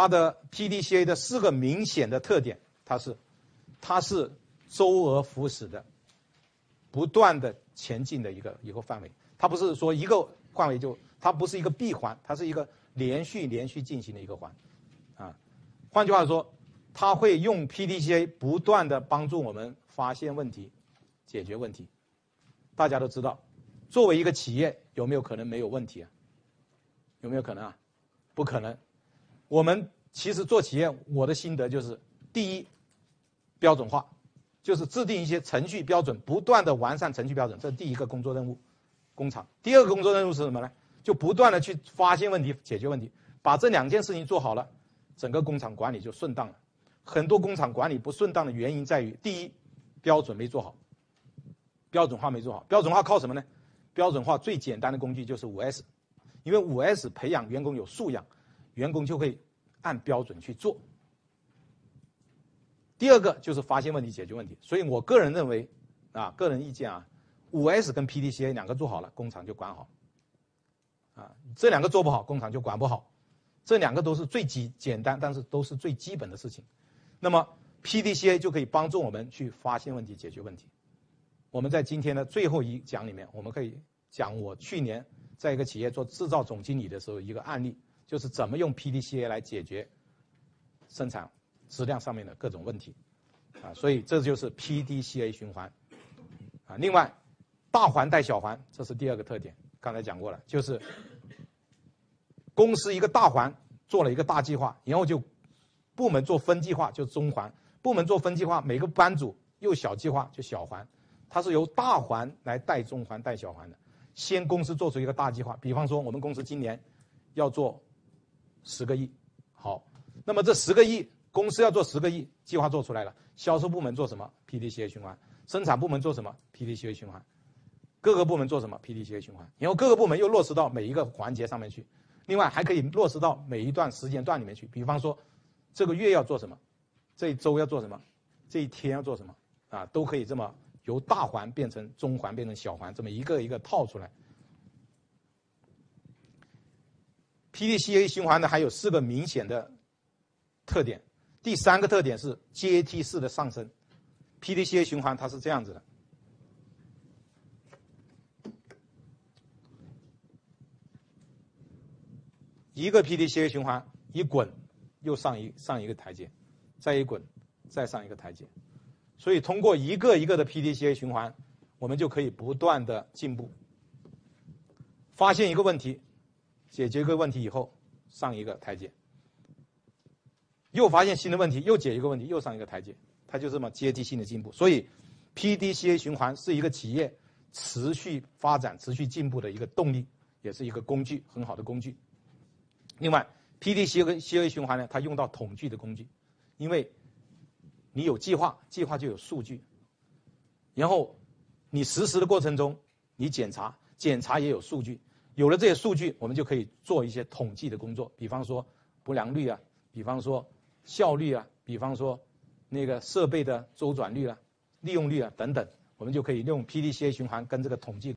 它的 PDCA 的四个明显的特点，它是它是周而复始的，不断的前进的一个一个范围。它不是说一个范围就，它不是一个闭环，它是一个连续连续进行的一个环，啊，换句话说，它会用 PDCA 不断的帮助我们发现问题，解决问题。大家都知道，作为一个企业，有没有可能没有问题啊？有没有可能啊？不可能。我们其实做企业，我的心得就是：第一，标准化，就是制定一些程序标准，不断的完善程序标准，这是第一个工作任务。工厂第二个工作任务是什么呢？就不断的去发现问题、解决问题，把这两件事情做好了，整个工厂管理就顺当了。很多工厂管理不顺当的原因在于：第一，标准没做好，标准化没做好。标准化靠什么呢？标准化最简单的工具就是五 S，因为五 S 培养员工有素养，员工就会按标准去做。第二个就是发现问题、解决问题。所以我个人认为，啊，个人意见啊。五 S 跟 PDCA 两个做好了，工厂就管好。啊，这两个做不好，工厂就管不好。这两个都是最基简单，但是都是最基本的事情。那么 PDCA 就可以帮助我们去发现问题、解决问题。我们在今天的最后一讲里面，我们可以讲我去年在一个企业做制造总经理的时候一个案例，就是怎么用 PDCA 来解决生产质量上面的各种问题。啊，所以这就是 PDCA 循环。啊，另外。大环带小环，这是第二个特点。刚才讲过了，就是公司一个大环做了一个大计划，然后就部门做分计划，就中环；部门做分计划，每个班组又小计划，就小环。它是由大环来带中环带小环的。先公司做出一个大计划，比方说我们公司今年要做十个亿，好，那么这十个亿公司要做十个亿，计划做出来了，销售部门做什么？PDCA 循环，生产部门做什么？PDCA 循环。各个部门做什么 PDCA 循环，然后各个部门又落实到每一个环节上面去，另外还可以落实到每一段时间段里面去。比方说，这个月要做什么，这一周要做什么，这一天要做什么，啊，都可以这么由大环变成中环变成小环，这么一个一个套出来。PDCA 循环呢还有四个明显的特点，第三个特点是阶梯式的上升。PDCA 循环它是这样子的。一个 PDCA 循环一滚，又上一上一个台阶，再一滚，再上一个台阶，所以通过一个一个的 PDCA 循环，我们就可以不断的进步。发现一个问题，解决一个问题以后，上一个台阶，又发现新的问题，又解一个问题，又上一个台阶，它就这么阶梯性的进步。所以 PDCA 循环是一个企业持续发展、持续进步的一个动力，也是一个工具，很好的工具。另外，PDCA 跟 CA 循环呢，它用到统计的工具，因为你有计划，计划就有数据，然后你实施的过程中，你检查，检查也有数据，有了这些数据，我们就可以做一些统计的工作，比方说不良率啊，比方说效率啊，比方说那个设备的周转率啊、利用率啊等等，我们就可以用 PDCA 循环跟这个统计。